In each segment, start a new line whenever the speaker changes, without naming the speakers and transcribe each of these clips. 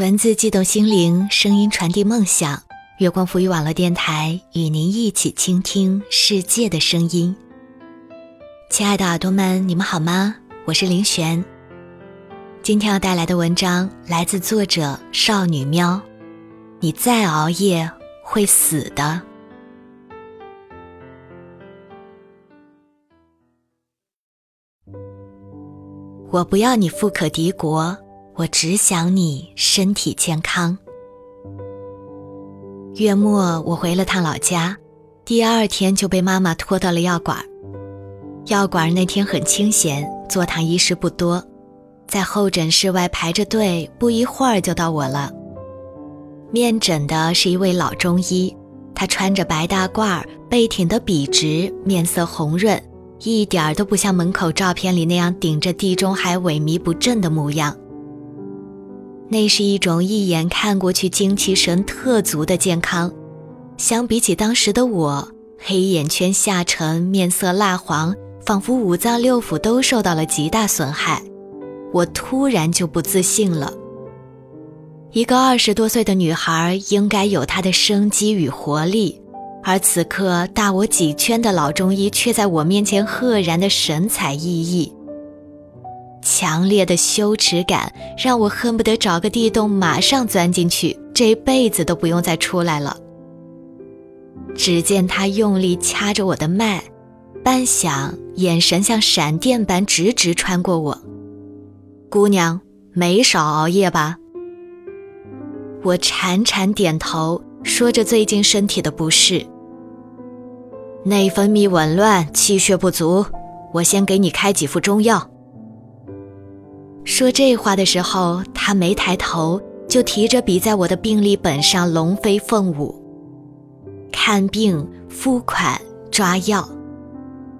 文字悸动心灵，声音传递梦想。月光浮语网络电台与您一起倾听世界的声音。亲爱的耳朵们，你们好吗？我是林璇。今天要带来的文章来自作者少女喵。你再熬夜会死的。我不要你富可敌国。我只想你身体健康。月末我回了趟老家，第二天就被妈妈拖到了药馆。药馆那天很清闲，坐堂医师不多，在候诊室外排着队，不一会儿就到我了。面诊的是一位老中医，他穿着白大褂，背挺得笔直，面色红润，一点儿都不像门口照片里那样顶着地中海萎靡不振的模样。那是一种一眼看过去精气神特足的健康，相比起当时的我，黑眼圈下沉，面色蜡黄，仿佛五脏六腑都受到了极大损害。我突然就不自信了。一个二十多岁的女孩应该有她的生机与活力，而此刻大我几圈的老中医却在我面前赫然的神采奕奕。强烈的羞耻感让我恨不得找个地洞马上钻进去，这辈子都不用再出来了。只见他用力掐着我的脉，半晌，眼神像闪电般直直穿过我。姑娘，没少熬夜吧？我颤颤点头，说着最近身体的不适，内分泌紊乱，气血不足。我先给你开几副中药。说这话的时候，他没抬头，就提着笔在我的病历本上龙飞凤舞。看病、付款、抓药，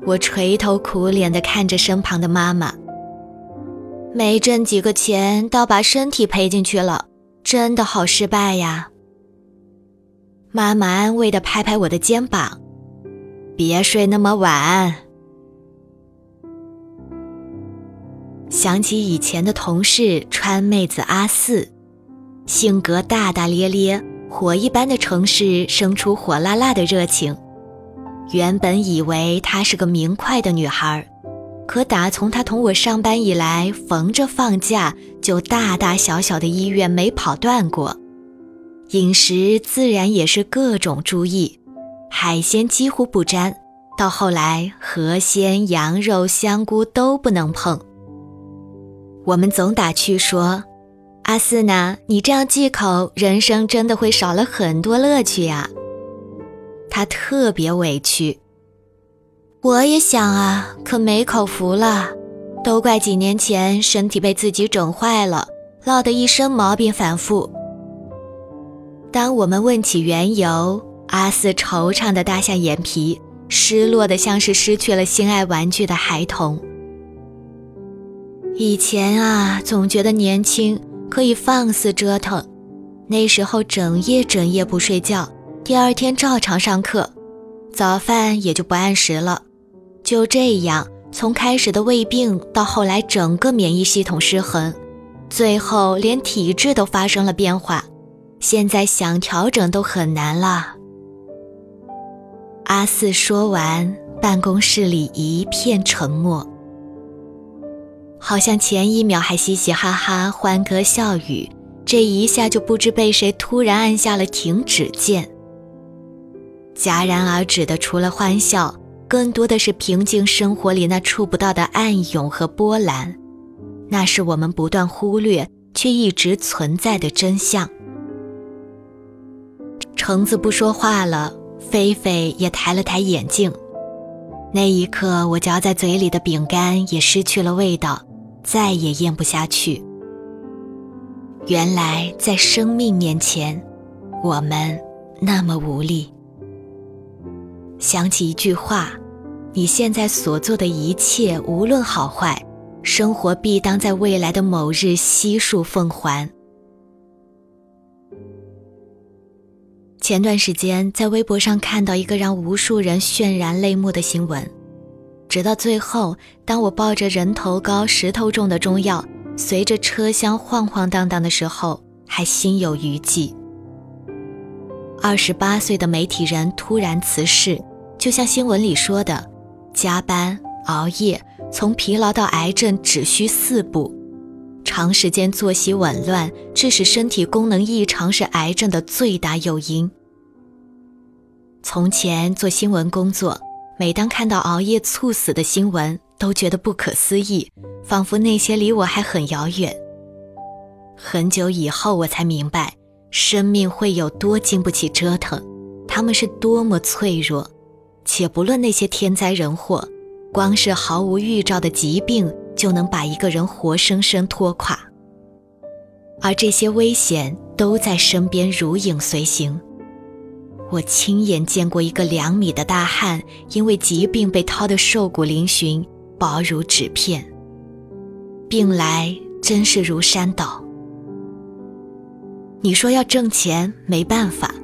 我垂头苦脸地看着身旁的妈妈。没挣几个钱，倒把身体赔进去了，真的好失败呀。妈妈安慰地拍拍我的肩膀：“别睡那么晚。”想起以前的同事川妹子阿四，性格大大咧咧，火一般的城市生出火辣辣的热情。原本以为她是个明快的女孩，可打从她同我上班以来，逢着放假就大大小小的医院没跑断过，饮食自然也是各种注意，海鲜几乎不沾，到后来河鲜、羊肉、香菇都不能碰。我们总打趣说：“阿四呢？你这样忌口，人生真的会少了很多乐趣呀。”他特别委屈。我也想啊，可没口福了。都怪几年前身体被自己整坏了，落得一身毛病反复。当我们问起缘由，阿四惆怅的耷下眼皮，失落的像是失去了心爱玩具的孩童。以前啊，总觉得年轻可以放肆折腾，那时候整夜整夜不睡觉，第二天照常上课，早饭也就不按时了。就这样，从开始的胃病到后来整个免疫系统失衡，最后连体质都发生了变化，现在想调整都很难了。阿四说完，办公室里一片沉默。好像前一秒还嘻嘻哈哈、欢歌笑语，这一下就不知被谁突然按下了停止键。戛然而止的，除了欢笑，更多的是平静生活里那触不到的暗涌和波澜。那是我们不断忽略却一直存在的真相。橙子不说话了，菲菲也抬了抬眼镜。那一刻，我嚼在嘴里的饼干也失去了味道。再也咽不下去。原来在生命面前，我们那么无力。想起一句话：“你现在所做的一切，无论好坏，生活必当在未来的某日悉数奉还。”前段时间在微博上看到一个让无数人渲然泪目的新闻。直到最后，当我抱着人头高、石头重的中药，随着车厢晃晃荡荡的时候，还心有余悸。二十八岁的媒体人突然辞世，就像新闻里说的，加班熬夜，从疲劳到癌症只需四步。长时间作息紊乱，致使身体功能异常，是癌症的最大诱因。从前做新闻工作，每当看到熬夜猝死的新闻，都觉得不可思议，仿佛那些离我还很遥远。很久以后，我才明白，生命会有多经不起折腾，他们是多么脆弱。且不论那些天灾人祸，光是毫无预兆的疾病，就能把一个人活生生拖垮。而这些危险都在身边如影随形。我亲眼见过一个两米的大汉，因为疾病被掏得瘦骨嶙峋。薄如纸片，病来真是如山倒。你说要挣钱没办法，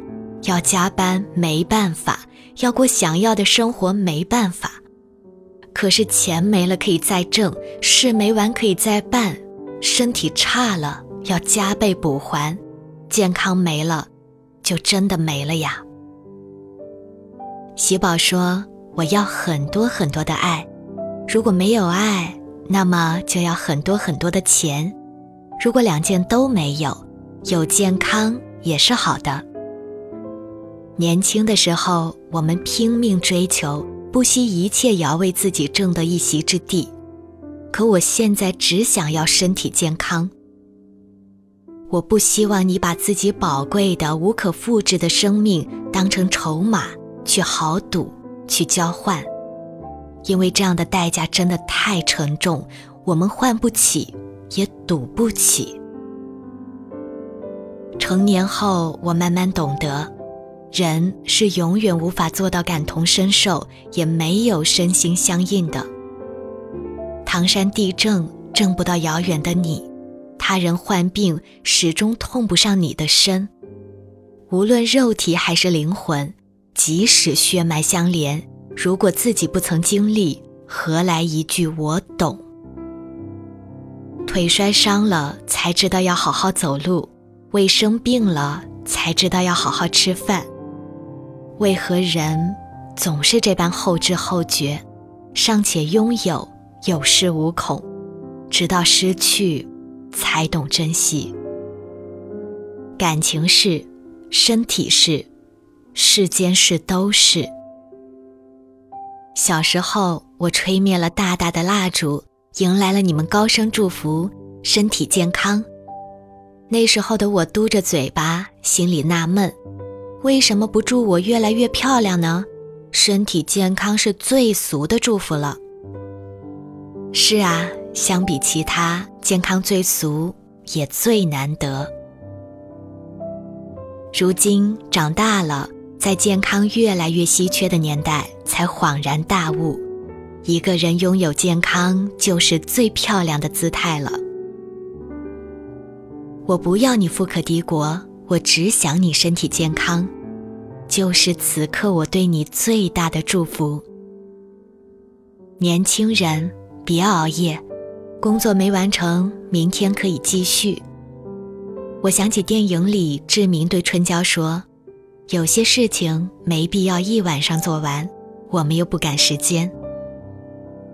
要加班没办法，要过想要的生活没办法。可是钱没了可以再挣，事没完可以再办，身体差了要加倍补还，健康没了就真的没了呀。喜宝说：“我要很多很多的爱。”如果没有爱，那么就要很多很多的钱；如果两件都没有，有健康也是好的。年轻的时候，我们拼命追求，不惜一切也要为自己挣得一席之地。可我现在只想要身体健康。我不希望你把自己宝贵的、无可复制的生命当成筹码去豪赌、去交换。因为这样的代价真的太沉重，我们换不起，也赌不起。成年后，我慢慢懂得，人是永远无法做到感同身受，也没有身心相应的。唐山地震震不到遥远的你，他人患病始终痛不上你的身。无论肉体还是灵魂，即使血脉相连。如果自己不曾经历，何来一句我懂？腿摔伤了才知道要好好走路，胃生病了才知道要好好吃饭。为何人总是这般后知后觉？尚且拥有，有恃无恐，直到失去，才懂珍惜。感情是，身体是，世间事都是。小时候，我吹灭了大大的蜡烛，迎来了你们高声祝福，身体健康。那时候的我嘟着嘴巴，心里纳闷，为什么不祝我越来越漂亮呢？身体健康是最俗的祝福了。是啊，相比其他，健康最俗，也最难得。如今长大了。在健康越来越稀缺的年代，才恍然大悟，一个人拥有健康就是最漂亮的姿态了。我不要你富可敌国，我只想你身体健康，就是此刻我对你最大的祝福。年轻人，别熬夜，工作没完成，明天可以继续。我想起电影里志明对春娇说。有些事情没必要一晚上做完，我们又不赶时间。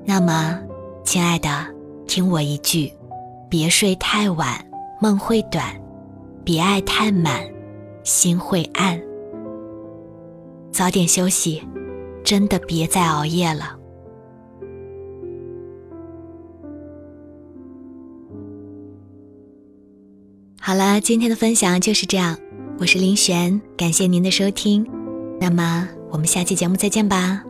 那么，亲爱的，听我一句：别睡太晚，梦会短；别爱太满，心会暗。早点休息，真的别再熬夜了。好了，今天的分享就是这样。我是林璇，感谢您的收听，那么我们下期节目再见吧。